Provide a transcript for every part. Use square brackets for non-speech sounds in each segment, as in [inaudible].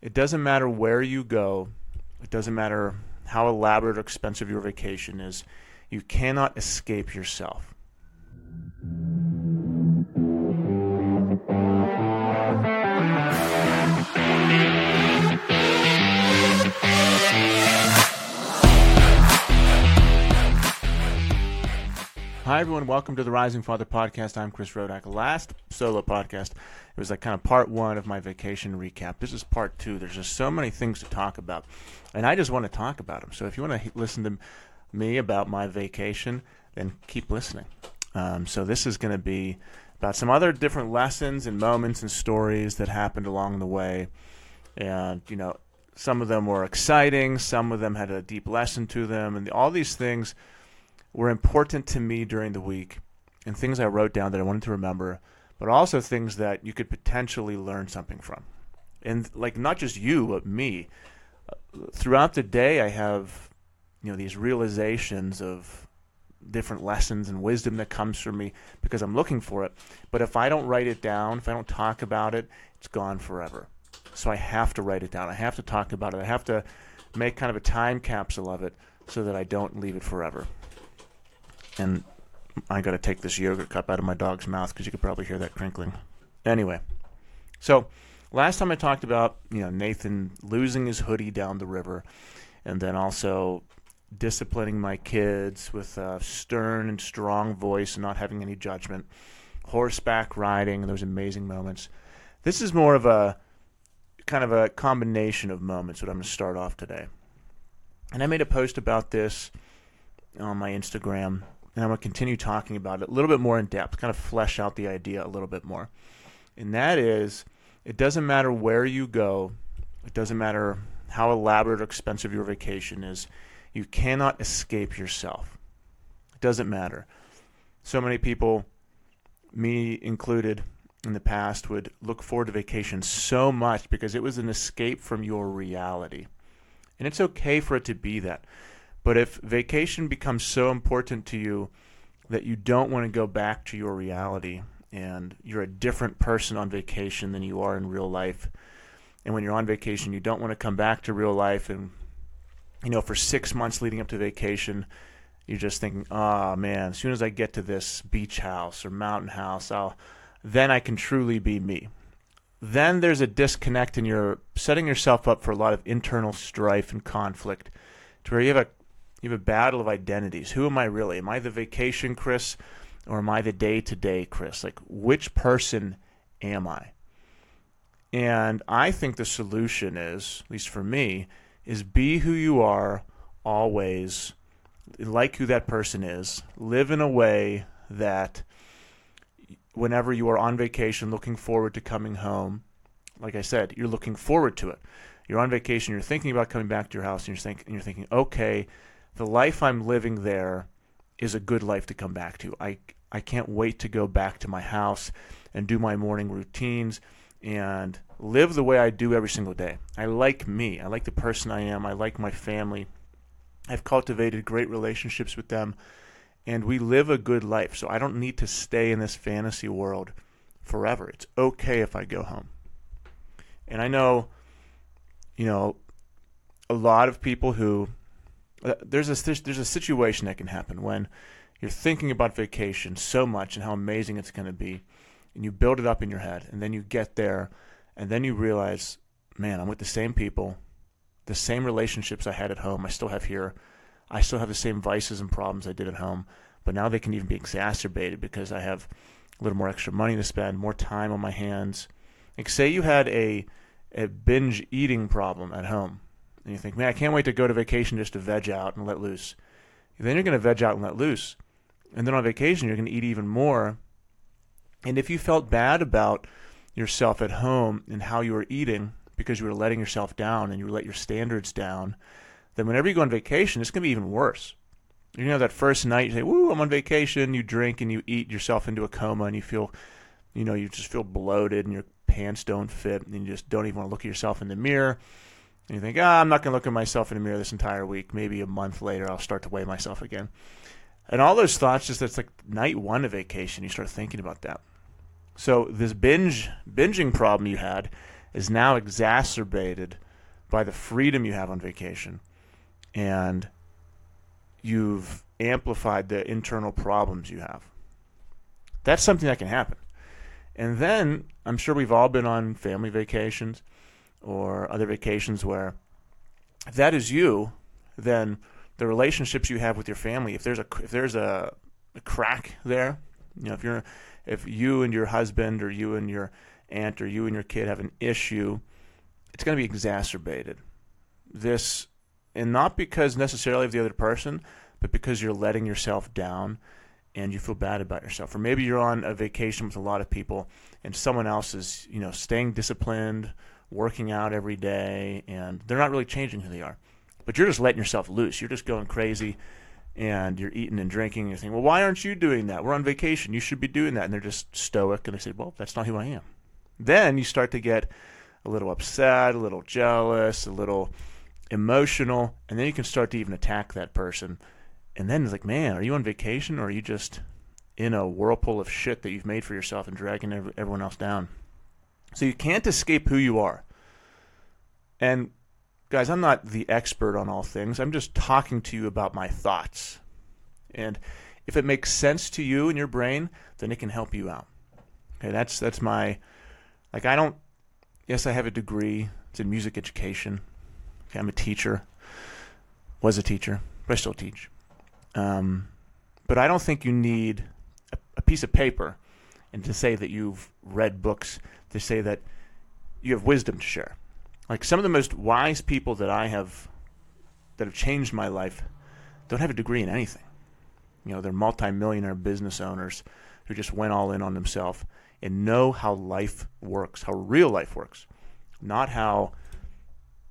it doesn't matter where you go, it doesn't matter how elaborate or expensive your vacation is, you cannot escape yourself. Hi, everyone. Welcome to the Rising Father podcast. I'm Chris Rodak. Last solo podcast, it was like kind of part one of my vacation recap. This is part two. There's just so many things to talk about, and I just want to talk about them. So if you want to listen to me about my vacation, then keep listening. Um, so this is going to be about some other different lessons and moments and stories that happened along the way. And, you know, some of them were exciting, some of them had a deep lesson to them, and all these things – were important to me during the week and things I wrote down that I wanted to remember, but also things that you could potentially learn something from. And like not just you, but me. Throughout the day, I have you know these realizations of different lessons and wisdom that comes from me because I'm looking for it. But if I don't write it down, if I don't talk about it, it's gone forever. So I have to write it down. I have to talk about it. I have to make kind of a time capsule of it so that I don't leave it forever and I got to take this yogurt cup out of my dog's mouth because you could probably hear that crinkling. Anyway, so last time I talked about you know Nathan losing his hoodie down the river, and then also disciplining my kids with a stern and strong voice and not having any judgment, horseback riding, those amazing moments. This is more of a kind of a combination of moments that I'm going to start off today. And I made a post about this on my Instagram and I'm going to continue talking about it a little bit more in depth, kind of flesh out the idea a little bit more. And that is, it doesn't matter where you go, it doesn't matter how elaborate or expensive your vacation is, you cannot escape yourself. It doesn't matter. So many people, me included, in the past would look forward to vacation so much because it was an escape from your reality. And it's okay for it to be that. But if vacation becomes so important to you that you don't want to go back to your reality and you're a different person on vacation than you are in real life, and when you're on vacation, you don't want to come back to real life, and you know, for six months leading up to vacation, you're just thinking, oh man, as soon as I get to this beach house or mountain house, I'll then I can truly be me. Then there's a disconnect and you're setting yourself up for a lot of internal strife and conflict to where you have a you have a battle of identities. Who am I really? Am I the vacation Chris or am I the day to day Chris? Like, which person am I? And I think the solution is, at least for me, is be who you are always, like who that person is, live in a way that whenever you are on vacation looking forward to coming home, like I said, you're looking forward to it. You're on vacation, you're thinking about coming back to your house, and you're thinking, you're thinking okay, the life I'm living there is a good life to come back to. I I can't wait to go back to my house and do my morning routines and live the way I do every single day. I like me. I like the person I am. I like my family. I've cultivated great relationships with them and we live a good life. So I don't need to stay in this fantasy world forever. It's okay if I go home. And I know you know a lot of people who Uh, there's a there's a situation that can happen when you're thinking about vacation so much and how amazing it's going to be, and you build it up in your head, and then you get there, and then you realize, man, I'm with the same people, the same relationships I had at home, I still have here, I still have the same vices and problems I did at home, but now they can even be exacerbated because I have a little more extra money to spend, more time on my hands. Like say you had a a binge eating problem at home and you think, man, I can't wait to go to vacation just to veg out and let loose. Then you're going to veg out and let loose. And then on vacation, you're going to eat even more. And if you felt bad about yourself at home and how you were eating because you were letting yourself down and you let your standards down, then whenever you go on vacation, it's going to be even worse. You know, that first night, you say, Woo, I'm on vacation. You drink and you eat yourself into a coma and you feel, you know, you just feel bloated and your pants don't fit and you just don't even want to look at yourself in the mirror. And you think, ah, I'm not going to look at myself in the mirror this entire week. Maybe a month later, I'll start to weigh myself again. And all those thoughts, just that's like night one of vacation, you start thinking about that. So this binge binging problem you had is now exacerbated by the freedom you have on vacation and you've amplified the internal problems you have. That's something that can happen. And then I'm sure we've all been on family vacations or other vacations where if that is you, then the relationships you have with your family, if there's a if there's a, a crack there, you know, if you're if you and your husband or you and your aunt or you and your kid have an issue, it's going to be exacerbated. This and not because necessarily of the other person, but because you're letting yourself down and you feel bad about yourself. Or maybe you're on a vacation with a lot of people and someone else is, you know, staying disciplined, working out every day, and they're not really changing who they are. But you're just letting yourself loose. You're just going crazy and you're eating and drinking and you're thinking, well, why aren't you doing that? We're on vacation. You should be doing that. And they're just stoic and they say, well, that's not who I am. Then you start to get a little upset, a little jealous, a little emotional, and then you can start to even attack that person. And then it's like, man, are you on vacation or are you just in a whirlpool of shit that you've made for yourself and dragging everyone else down? So you can't escape who you are. And guys, I'm not the expert on all things. I'm just talking to you about my thoughts. And if it makes sense to you in your brain, then it can help you out. Okay, that's that's my like I don't yes, I have a degree. It's in music education. Okay, I'm a teacher. Was a teacher, but I still teach. Um, but I don't think you need a, a piece of paper and to say that you've read books to say that you have wisdom to share. Like some of the most wise people that I have that have changed my life don't have a degree in anything. You know, they're multimillionaire business owners who just went all in on themselves and know how life works, how real life works, not how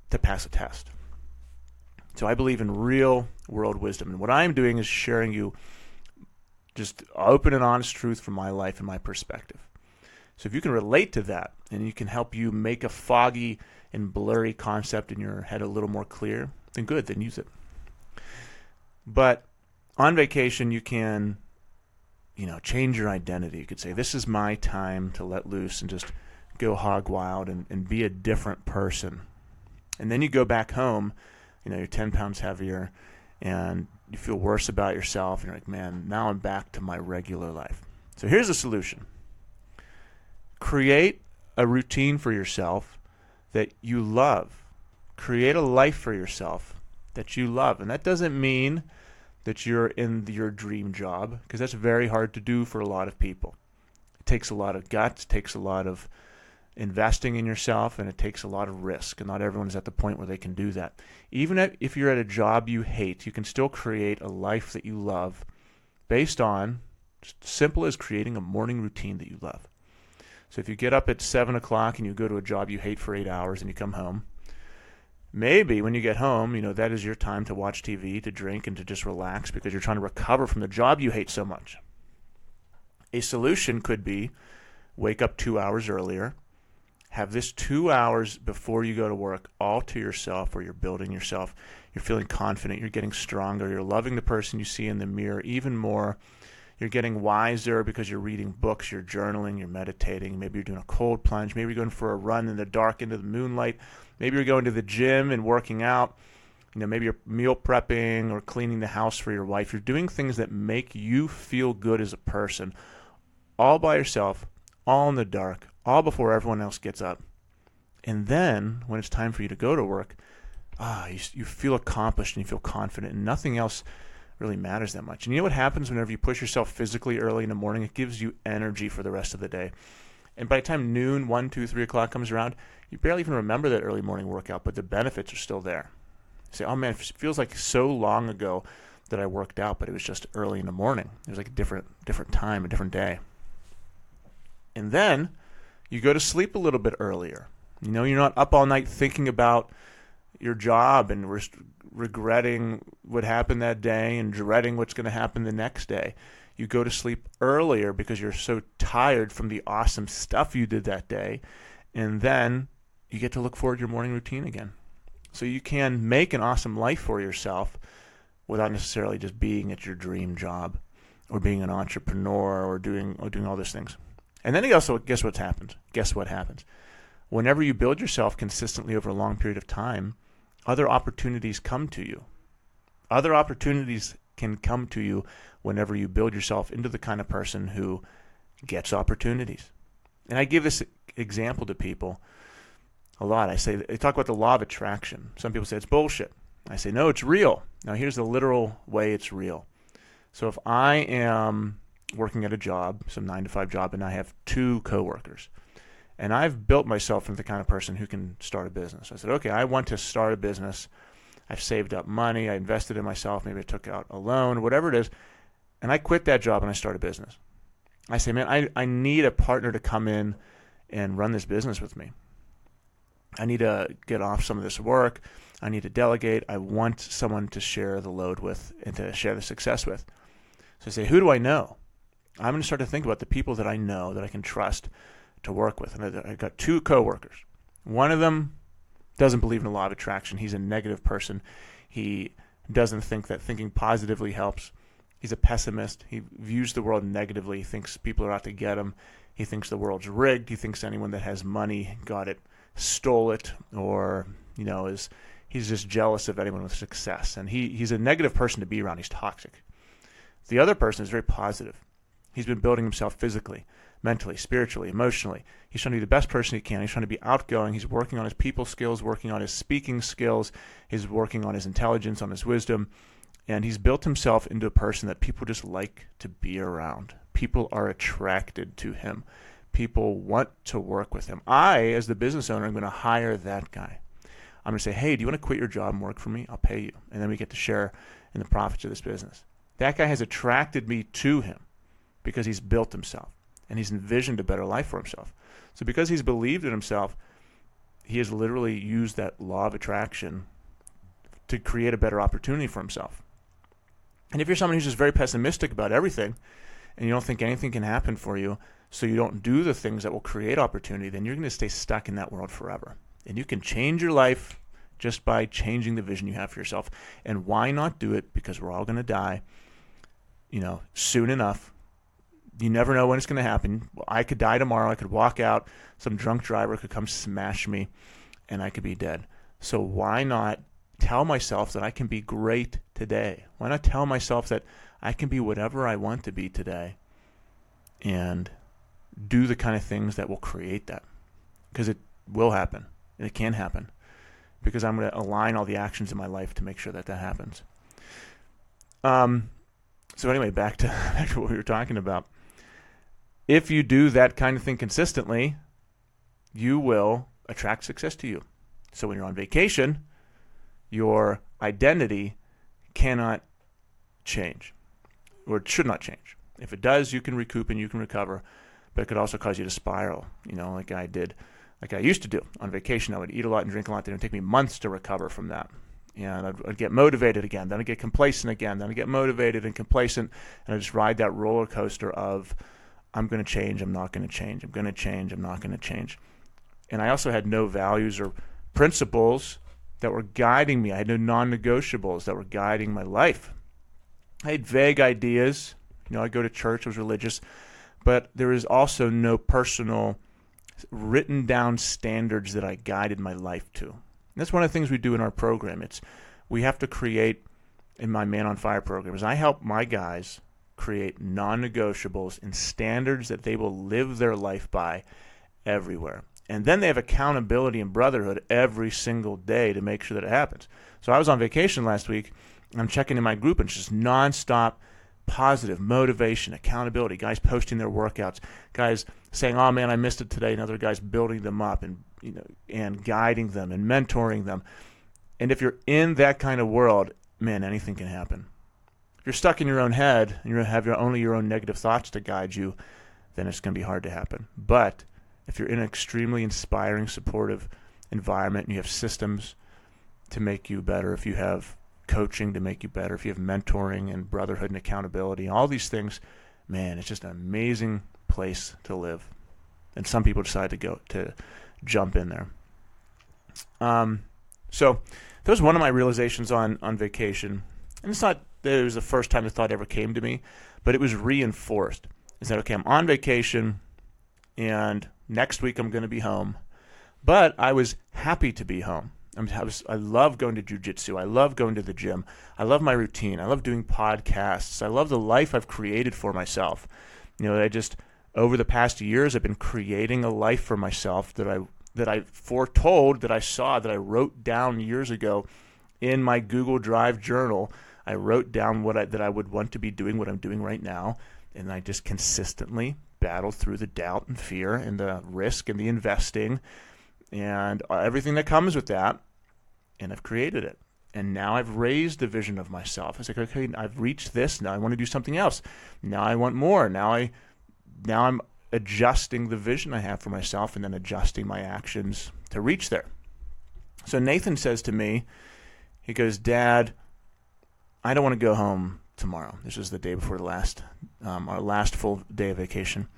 to pass a test. So I believe in real world wisdom. And what I'm doing is sharing you just open and honest truth from my life and my perspective. So if you can relate to that and you can help you make a foggy and blurry concept in your head a little more clear, then good, then use it. But on vacation, you can, you know, change your identity. You could say, this is my time to let loose and just go hog wild and, and be a different person. And then you go back home, you know, you're 10 pounds heavier and you feel worse about yourself. And you're like, man, now I'm back to my regular life. So here's a solution create a routine for yourself that you love. Create a life for yourself that you love. And that doesn't mean that you're in your dream job because that's very hard to do for a lot of people. It takes a lot of guts, takes a lot of investing in yourself, and it takes a lot of risk. And not everyone is at the point where they can do that. Even if you're at a job you hate, you can still create a life that you love based on simple as creating a morning routine that you love. So if you get up at 7 o'clock and you go to a job you hate for eight hours and you come home, maybe when you get home, you know, that is your time to watch TV, to drink, and to just relax because you're trying to recover from the job you hate so much. A solution could be wake up two hours earlier, have this two hours before you go to work all to yourself where you're building yourself. You're feeling confident, you're getting stronger, you're loving the person you see in the mirror even more you're getting wiser because you're reading books, you're journaling, you're meditating. Maybe you're doing a cold plunge. Maybe you're going for a run in the dark into the moonlight. Maybe you're going to the gym and working out. You know, maybe you're meal prepping or cleaning the house for your wife. You're doing things that make you feel good as a person, all by yourself, all in the dark, all before everyone else gets up. And then when it's time for you to go to work, ah, you, you feel accomplished and you feel confident, and nothing else really matters that much. And you know what happens whenever you push yourself physically early in the morning? It gives you energy for the rest of the day. And by the time noon, 1, 2, 3 o'clock comes around, you barely even remember that early morning workout, but the benefits are still there. You say, oh man, it feels like so long ago that I worked out, but it was just early in the morning. It was like a different, different time, a different day. And then you go to sleep a little bit earlier. You know, you're not up all night thinking about your job and regretting what happened that day and dreading what's going to happen the next day. You go to sleep earlier because you're so tired from the awesome stuff you did that day. And then you get to look forward to your morning routine again. So you can make an awesome life for yourself without necessarily just being at your dream job or being an entrepreneur or doing or doing all those things. And then also guess what's happened? Guess what happens? whenever you build yourself consistently over a long period of time, other opportunities come to you. Other opportunities can come to you whenever you build yourself into the kind of person who gets opportunities. And I give this example to people a lot. I say they talk about the law of attraction. Some people say it's bullshit. I say no, it's real. Now here's the literal way it's real. So if I am working at a job, some 9 to 5 job and I have two coworkers, and I've built myself into the kind of person who can start a business. I said, "Okay, I want to start a business. I've saved up money, I invested in myself, maybe I took out a loan, whatever it is, and I quit that job and I start a business." I say, "Man, I I need a partner to come in and run this business with me." I need to get off some of this work. I need to delegate. I want someone to share the load with and to share the success with. So I say, who do I know? I'm going to start to think about the people that I know that I can trust to work with. And I've got two coworkers. One of them doesn't believe in the law of attraction. He's a negative person. He doesn't think that thinking positively helps. He's a pessimist. He views the world negatively. He thinks people are out to get him. He thinks the world's rigged. He thinks anyone that has money got it stole it or you know is he's just jealous of anyone with success and he he's a negative person to be around he's toxic the other person is very positive he's been building himself physically mentally spiritually emotionally he's trying to be the best person he can he's trying to be outgoing he's working on his people skills working on his speaking skills he's working on his intelligence on his wisdom and he's built himself into a person that people just like to be around people are attracted to him people want to work with him. I, as the business owner, I'm going to hire that guy. I'm going to say, hey, do you want to quit your job and work for me? I'll pay you. And then we get to share in the profits of this business. That guy has attracted me to him because he's built himself and he's envisioned a better life for himself. So because he's believed in himself, he has literally used that law of attraction to create a better opportunity for himself. And if you're someone who's just very pessimistic about everything and you don't think anything can happen for you, so you don't do the things that will create opportunity, then you're going to stay stuck in that world forever. And you can change your life just by changing the vision you have for yourself. And why not do it? Because we're all going to die, you know, soon enough. You never know when it's going to happen. I could die tomorrow. I could walk out. Some drunk driver could come smash me, and I could be dead. So why not tell myself that I can be great today? Why not tell myself that I can be whatever I want to be today? And do the kind of things that will create that because it will happen and it can happen because I'm going to align all the actions in my life to make sure that that happens. Um, so anyway, back to, [laughs] back to what we were talking about. If you do that kind of thing consistently, you will attract success to you. So when you're on vacation, your identity cannot change, or it should not change. If it does, you can recoup and you can recover but it could also cause you to spiral, you know, like I did, like I used to do on vacation. I would eat a lot and drink a lot. It would take me months to recover from that. And I'd, I'd, get motivated again, then I'd get complacent again, then I'd get motivated and complacent, and I'd just ride that roller coaster of, I'm going to change, I'm not going to change, I'm going to change, I'm not going to change. And I also had no values or principles that were guiding me. I had no non negotiables that were guiding my life. I had vague ideas. You know, I go to church, I was religious, but there is also no personal written down standards that I guided my life to. And that's one of the things we do in our program. It's we have to create in my Man on Fire program is I help my guys create non-negotiables and standards that they will live their life by everywhere. And then they have accountability and brotherhood every single day to make sure that it happens. So I was on vacation last week. I'm checking in my group and it's just nonstop positive motivation, accountability, guys posting their workouts, guys saying, "Oh man, I missed it today," and other guys building them up and you know and guiding them and mentoring them. And if you're in that kind of world, man, anything can happen. You're stuck in your own head and you have your, only your own negative thoughts to guide you, then it's going to be hard to happen. But if you're in an extremely inspiring, supportive environment and you have systems to make you better, if you have coaching to make you better, if you have mentoring and brotherhood and accountability, all these things, man, it's just an amazing place to live. And some people decide to go to jump in there. Um, so that was one of my realizations on on vacation, and it's not it was the first time the thought ever came to me, but it was reinforced. Is that okay? I'm on vacation, and next week I'm going to be home, But I was happy to be home. I, was, I love going to jujitsu. I love going to the gym. I love my routine. I love doing podcasts. I love the life I've created for myself. You know, I just over the past years I've been creating a life for myself that I that I foretold that I saw that I wrote down years ago in my Google Drive journal. I wrote down what I, that I would want to be doing, what I'm doing right now, and I just consistently battled through the doubt and fear and the risk and the investing and uh, everything that comes with that and I've created it. And now I've raised the vision of myself. It's like, okay, I've reached this. Now I want to do something else. Now I want more. Now I, now I'm adjusting the vision I have for myself and then adjusting my actions to reach there. So Nathan says to me, he goes, Dad, I don't want to go home tomorrow. This is the day before the last, um, our last full day of vacation.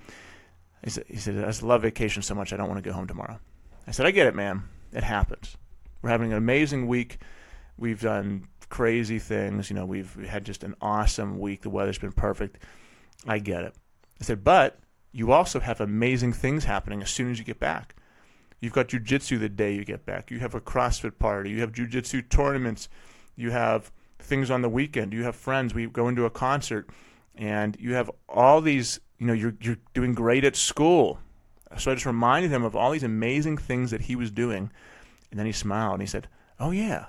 He said, he said, I love vacation so much, I don't want to go home tomorrow. I said, I get it, man. It happens. We're having an amazing week. We've done crazy things. You know, we've had just an awesome week. The weather's been perfect. I get it. I said, but you also have amazing things happening as soon as you get back. You've got jujitsu the day you get back. You have a CrossFit party. You have jujitsu tournaments. You have things on the weekend. You have friends. We go into a concert, and you have all these. You know, you're you're doing great at school. So I just reminded him of all these amazing things that he was doing and then he smiled and he said, "Oh yeah,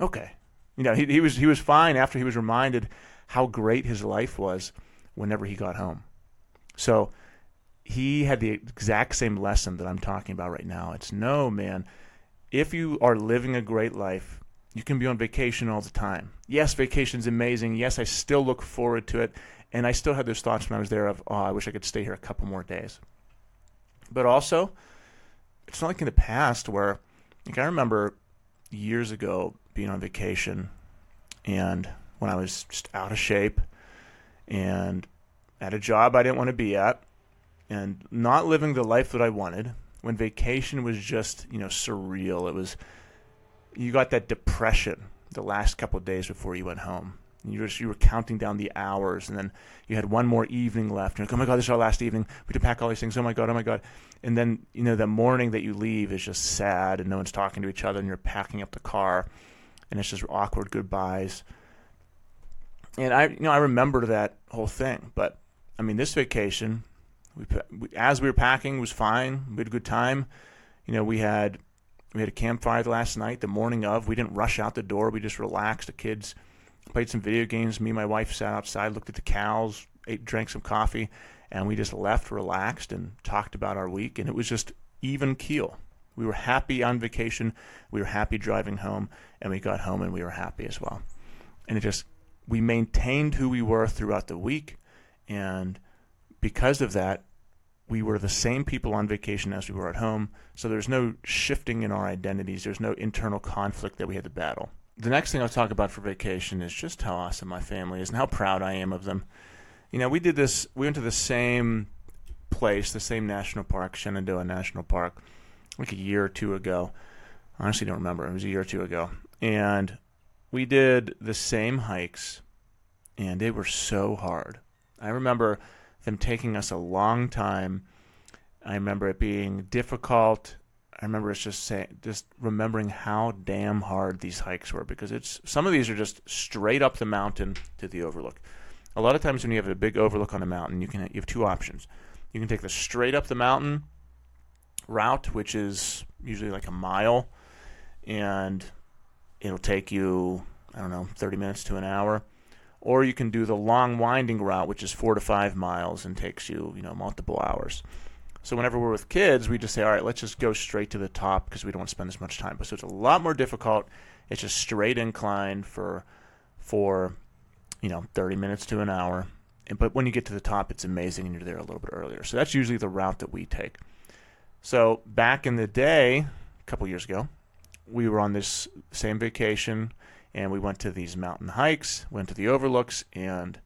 okay." You know, he, he was he was fine after he was reminded how great his life was whenever he got home. So he had the exact same lesson that I'm talking about right now. It's no man, if you are living a great life, you can be on vacation all the time. Yes, vacation's amazing. Yes, I still look forward to it. And I still had those thoughts when I was there of, oh, I wish I could stay here a couple more days. But also, it's not like in the past where like I remember years ago being on vacation and when I was just out of shape and at a job I didn't want to be at and not living the life that I wanted when vacation was just, you know, surreal. It was you got that depression the last couple of days before you went home. You were, you were counting down the hours, and then you had one more evening left. You're like, oh my God, this is our last evening. We have to pack all these things. Oh my God, oh my God. And then, you know, the morning that you leave is just sad, and no one's talking to each other, and you're packing up the car, and it's just awkward goodbyes. And I, you know, I remember that whole thing. But I mean, this vacation, we, as we were packing, was fine. We had a good time. You know, we had we had a campfire last night. The morning of, we didn't rush out the door. We just relaxed. The kids played some video games. Me and my wife sat outside, looked at the cows, ate, drank some coffee, and we just left relaxed and talked about our week. And it was just even keel. We were happy on vacation. We were happy driving home, and we got home and we were happy as well. And it just we maintained who we were throughout the week, and because of that, we were the same people on vacation as we were at home. So there's no shifting in our identities. There's no internal conflict that we had to battle the next thing I'll talk about for vacation is just how awesome my family is and how proud I am of them. You know, we did this, we went to the same place, the same national park, Shenandoah National Park, like a year or two ago. I honestly don't remember. It was a year or two ago. And we did the same hikes, and they were so hard. I remember them taking us a long time. I remember it being difficult I remember it's just saying, just remembering how damn hard these hikes were because it's some of these are just straight up the mountain to the overlook. A lot of times when you have a big overlook on a mountain, you can you have two options. You can take the straight up the mountain route, which is usually like a mile, and it'll take you I don't know 30 minutes to an hour, or you can do the long winding route, which is four to five miles and takes you you know multiple hours. So whenever we're with kids, we just say, all right, let's just go straight to the top because we don't want to spend as much time. But so it's a lot more difficult. It's just straight incline for for you know 30 minutes to an hour. But when you get to the top, it's amazing, and you're there a little bit earlier. So that's usually the route that we take. So back in the day, a couple years ago, we were on this same vacation, and we went to these mountain hikes, went to the overlooks, and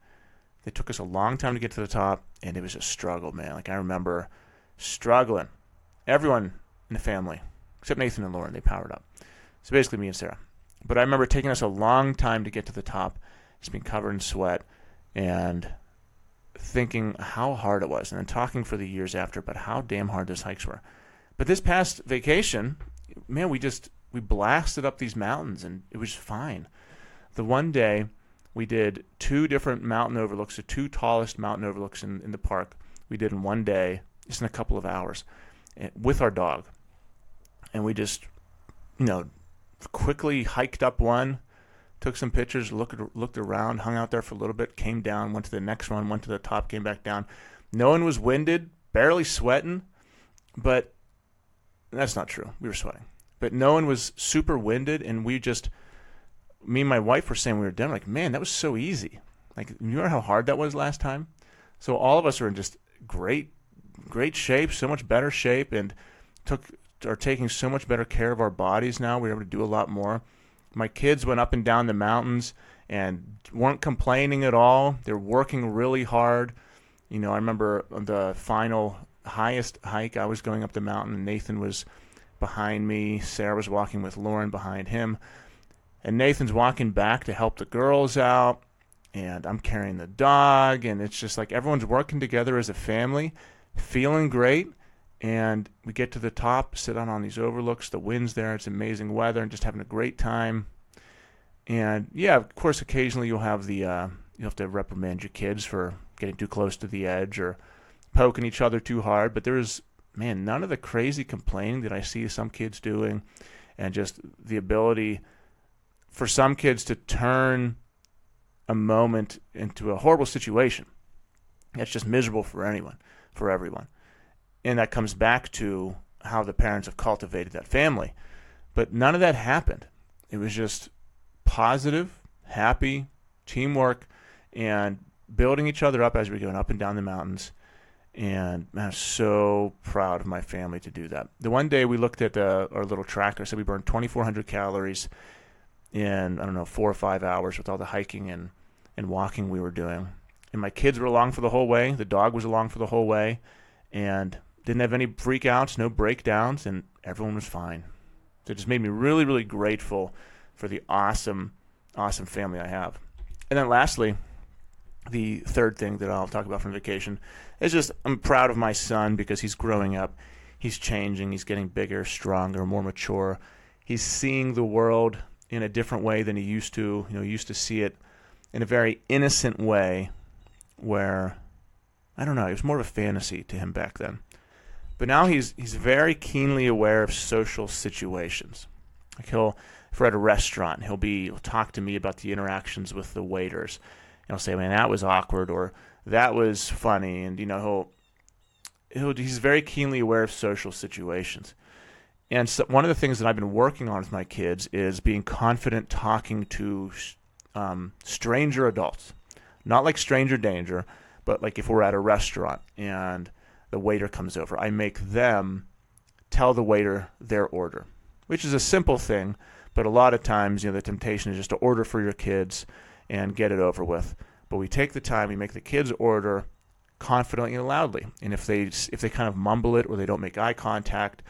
they took us a long time to get to the top, and it was a struggle, man. Like I remember struggling. Everyone in the family, except Nathan and Lauren, they powered up. So basically, me and Sarah. But I remember taking us a long time to get to the top, just being covered in sweat, and thinking how hard it was, and then talking for the years after about how damn hard those hikes were. But this past vacation, man, we just we blasted up these mountains and it was fine. The one day we did two different mountain overlooks, the two tallest mountain overlooks in, in the park. We did in one day, just in a couple of hours, eh, with our dog. And we just, you know, quickly hiked up one, took some pictures, looked looked around, hung out there for a little bit, came down, went to the next one, went to the top, came back down. No one was winded, barely sweating, but that's not true. We were sweating, but no one was super winded, and we just me and my wife were saying we were done. Like, man, that was so easy. Like, you remember how hard that was last time? So all of us are in just great, great shape, so much better shape, and took are taking so much better care of our bodies now. We're able to do a lot more. My kids went up and down the mountains and weren't complaining at all. They're working really hard. You know, I remember the final highest hike, I was going up the mountain, and Nathan was behind me. Sarah was walking with Lauren behind him. And Nathan's walking back to help the girls out. And I'm carrying the dog. And it's just like everyone's working together as a family, feeling great. And we get to the top, sit out on these overlooks. The wind's there. It's amazing weather and just having a great time. And yeah, of course, occasionally you'll have the, uh, you have to reprimand your kids for getting too close to the edge or poking each other too hard. But there's, man, none of the crazy complaining that I see some kids doing and just the ability for some kids to turn a moment into a horrible situation. That's just miserable for anyone, for everyone. And that comes back to how the parents have cultivated that family. But none of that happened. It was just positive, happy, teamwork, and building each other up as we are going up and down the mountains. And man, I'm so proud of my family to do that. The one day we looked at uh, our little tracker, said we burned 2,400 calories in I don't know four or five hours with all the hiking and and walking we were doing. And my kids were along for the whole way. The dog was along for the whole way, and didn't have any freakouts, no breakdowns, and everyone was fine. So it just made me really, really grateful for the awesome, awesome family I have. And then lastly, the third thing that I'll talk about from vacation is just I'm proud of my son because he's growing up. He's changing. He's getting bigger, stronger, more mature. He's seeing the world in a different way than he used to. You know, he used to see it in a very innocent way where I don't know, it was more of a fantasy to him back then. But now he's he's very keenly aware of social situations. Like he'll if we're at a restaurant, he'll be he'll talk to me about the interactions with the waiters. And he'll say, Man, that was awkward or that was funny and you know, he'll he'll he's very keenly aware of social situations. And so one of the things that I've been working on with my kids is being confident talking to um, stranger adults. Not like stranger danger, but like if we're at a restaurant and the waiter comes over, I make them tell the waiter their order, which is a simple thing, but a lot of times, you know, the temptation is just to order for your kids and get it over with. But we take the time, we make the kids order confidently and loudly. And if they if they kind of mumble it or they don't make eye contact,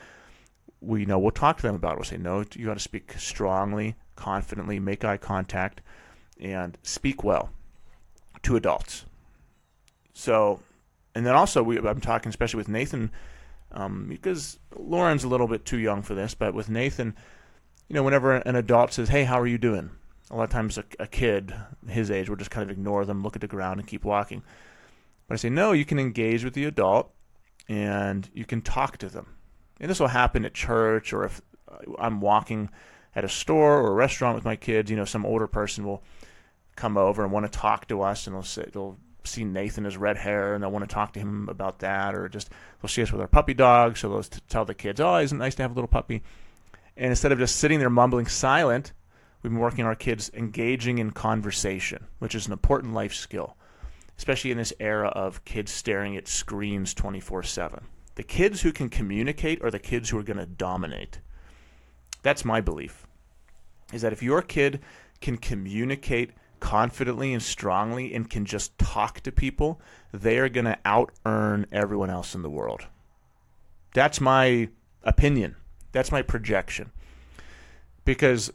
we know we'll talk to them about it. We'll say, no, you got to speak strongly, confidently, make eye contact, and speak well to adults. So, and then also, we, I'm talking especially with Nathan um, because Lauren's a little bit too young for this, but with Nathan, you know, whenever an adult says, hey, how are you doing? A lot of times a, a kid his age will just kind of ignore them, look at the ground, and keep walking. But I say, no, you can engage with the adult and you can talk to them and this will happen at church or if uh, I'm walking at a store or a restaurant with my kids, you know, some older person will come over and want to talk to us, and they'll say, they'll see Nathan as red hair, and they'll want to talk to him about that, or just they'll see us with our puppy dog, so they'll tell the kids, "Oh, isn't it nice to have a little puppy?" And instead of just sitting there mumbling silent, we've been working our kids engaging in conversation, which is an important life skill, especially in this era of kids staring at screens 24 7. The kids who can communicate are the kids who are going to dominate. That's my belief. Is that if your kid can communicate confidently and strongly and can just talk to people, they are going to out earn everyone else in the world. That's my opinion. That's my projection. Because,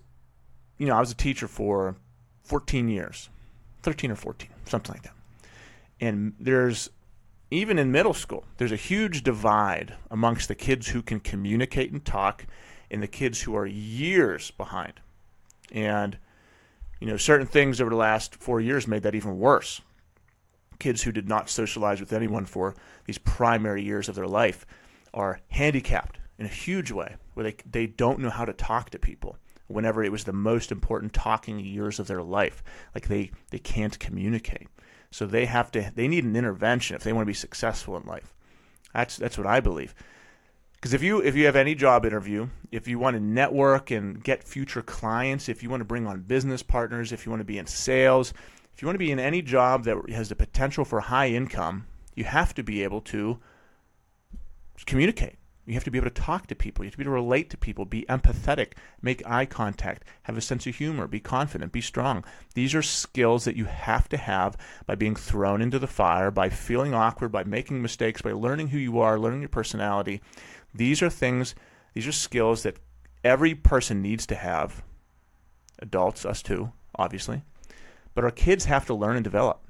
you know, I was a teacher for 14 years, 13 or 14, something like that. And there's even in middle school, there's a huge divide amongst the kids who can communicate and talk and the kids who are years behind. And, you know, certain things over the last four years made that even worse. Kids who did not socialize with anyone for these primary years of their life are handicapped in a huge way, where they, they don't know how to talk to people whenever it was the most important talking years of their life. Like they, they can't communicate. So they have to they need an intervention if they want to be successful in life. That's that's what I believe. Because if you if you have any job interview, if you want to network and get future clients, if you want to bring on business partners, if you want to be in sales, if you want to be in any job that has the potential for high income, you have to be able to communicate. You have to be able to talk to people. You have to be able to relate to people, be empathetic, make eye contact, have a sense of humor, be confident, be strong. These are skills that you have to have by being thrown into the fire, by feeling awkward, by making mistakes, by learning who you are, learning your personality. These are things, these are skills that every person needs to have. Adults, us too, obviously. But our kids have to learn and develop.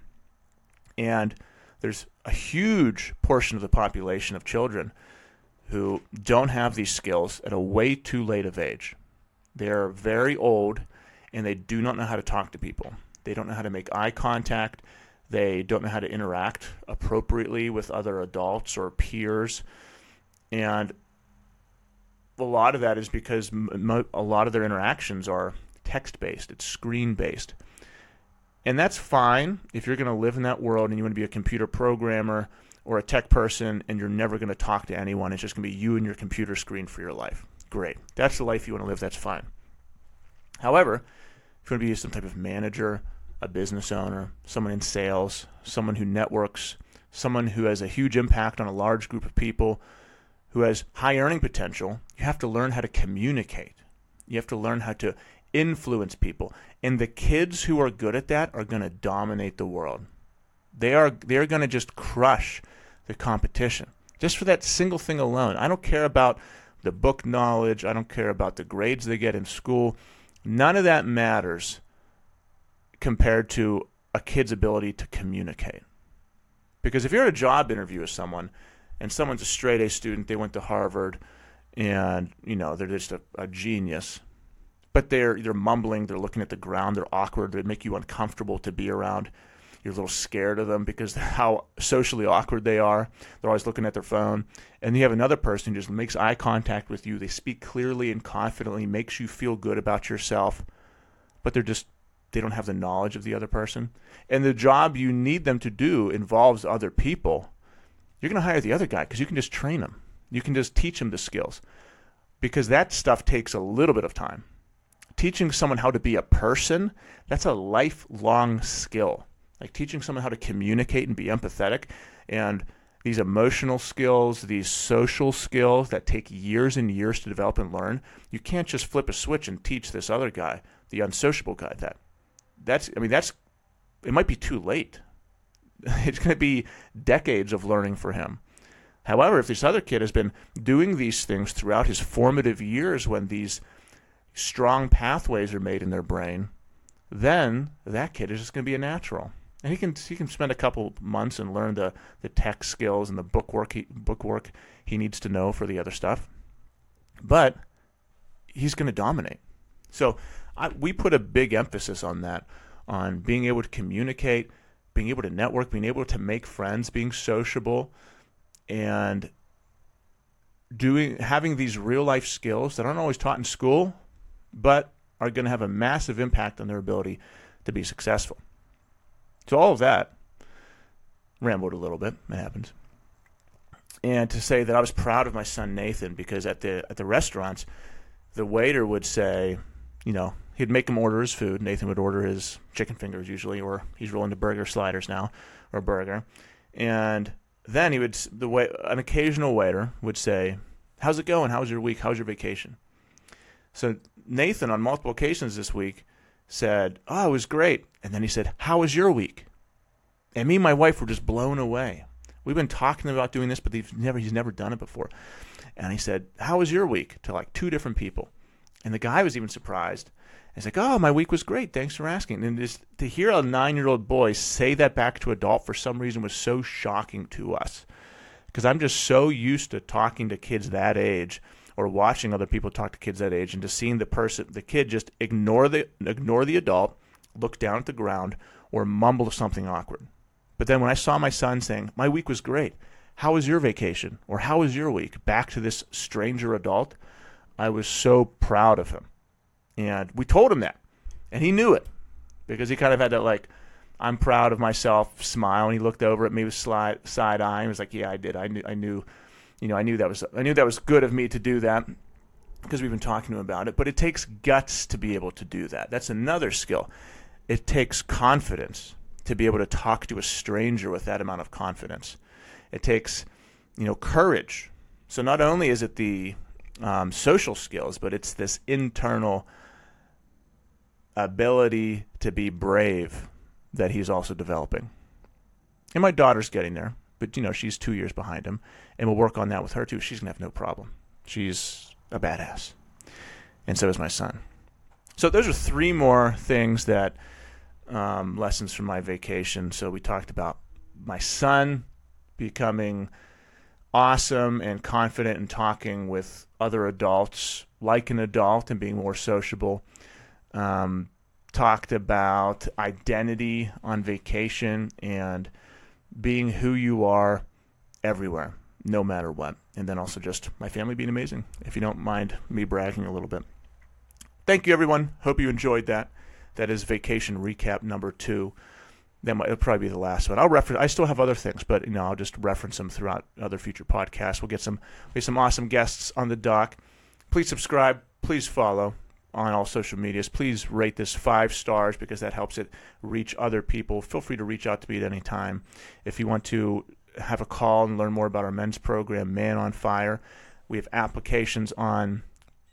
And there's a huge portion of the population of children who don't have these skills at a way too late of age. They're very old and they do not know how to talk to people. They don't know how to make eye contact. They don't know how to interact appropriately with other adults or peers. And a lot of that is because a lot of their interactions are text based, it's screen based. And that's fine if you're going to live in that world and you want to be a computer programmer or a tech person and you're never going to talk to anyone. It's just going to be you and your computer screen for your life. Great. That's the life you want to live. That's fine. However, if you want to be some type of manager, a business owner, someone in sales, someone who networks, someone who has a huge impact on a large group of people, who has high earning potential, you have to learn how to communicate. You have to learn how to influence people. And the kids who are good at that are going to dominate the world. They are they're going to just crush the competition. Just for that single thing alone. I don't care about the book knowledge. I don't care about the grades they get in school. None of that matters compared to a kid's ability to communicate. Because if you're at a job interview with someone and someone's a straight A student, they went to Harvard and, you know, they're just a, a genius, but they're they're mumbling, they're looking at the ground, they're awkward, they make you uncomfortable to be around you're a little scared of them because how socially awkward they are. They're always looking at their phone. And you have another person who just makes eye contact with you. They speak clearly and confidently, makes you feel good about yourself, but they're just they don't have the knowledge of the other person. And the job you need them to do involves other people. You're going to hire the other guy because you can just train them. You can just teach them the skills. Because that stuff takes a little bit of time. Teaching someone how to be a person, that's a lifelong skill like teaching someone how to communicate and be empathetic and these emotional skills, these social skills that take years and years to develop and learn. You can't just flip a switch and teach this other guy, the unsociable guy, that. That's, I mean, that's, it might be too late. [laughs] It's going to be decades of learning for him. However, if this other kid has been doing these things throughout his formative years when these strong pathways are made in their brain, then that kid is just going to be a natural and he can he can spend a couple months and learn the the tech skills and the bookwork he, book work he needs to know for the other stuff. But he's going to dominate. So I, we put a big emphasis on that, on being able to communicate, being able to network, being able to make friends, being sociable, and doing having these real life skills that aren't always taught in school, but are going to have a massive impact on their ability to be successful. So all of that rambled a little bit. It happens. And to say that I was proud of my son Nathan because at the at the restaurants, the waiter would say, you know, he'd make him order his food. Nathan would order his chicken fingers usually, or he's rolling to burger sliders now, or burger. And then he would the way an occasional waiter would say, "How's it going? How's your week? How's your vacation?" So Nathan, on multiple occasions this week, said, "Oh, it was great," and then he said, "How was your week?" And me and my wife were just blown away. We've been talking about doing this, but he's never he's never done it before. And he said, "How was your week?" to like two different people. And the guy was even surprised. He's like, "Oh, my week was great. Thanks for asking." And just to hear a nine-year-old boy say that back to an adult for some reason was so shocking to us, because I'm just so used to talking to kids that age or watching other people talk to kids that age, and just seeing the person, the kid, just ignore the ignore the adult, look down at the ground, or mumble something awkward. But then when I saw my son saying, "My week was great," how was your vacation? Or how was your week? back to this stranger adult i was so proud of him. And we told him that. And he knew it. Because he kind of had that like i'm proud of myself smile and he looked over at me with side eye and was like yeah i did. I knew i knew you know i knew that was i knew that was good of me to do that because we've been talking to him about it but it takes guts to be able to do that that's another skill it takes confidence to be able to talk to a stranger with that amount of confidence it takes, you know, courage. So not only is it the um, social skills, but it's this internal ability to be brave that he's also developing. And my daughter's getting there, but you know she's two years behind him, and we'll work on that with her too. She's gonna have no problem. She's a badass, and so is my son. So those are three more things that um, lessons from my vacation. So we talked about my son becoming awesome and confident in talking with other adults like an adult and being more sociable. Um, talked about identity on vacation and being who you are everywhere, no matter what. And then also just my family being amazing, if you don't mind me bragging a little bit. Thank you, everyone. Hope you enjoyed that. That is vacation recap number two that might it'll probably be the last one. I'll reference. I still have other things, but you know I'll just reference them throughout other future podcasts. We'll get some we some awesome guests on the dock. Please subscribe. Please follow on all social medias. Please rate this five stars because that helps it reach other people. Feel free to reach out to me at any time if you want to have a call and learn more about our men's program, Man on Fire. We have applications on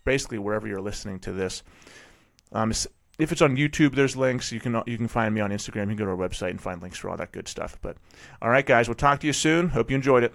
basically wherever you're listening to this. Um, if it's on YouTube, there's links. You can you can find me on Instagram. You can go to our website and find links for all that good stuff. But all right, guys, we'll talk to you soon. Hope you enjoyed it.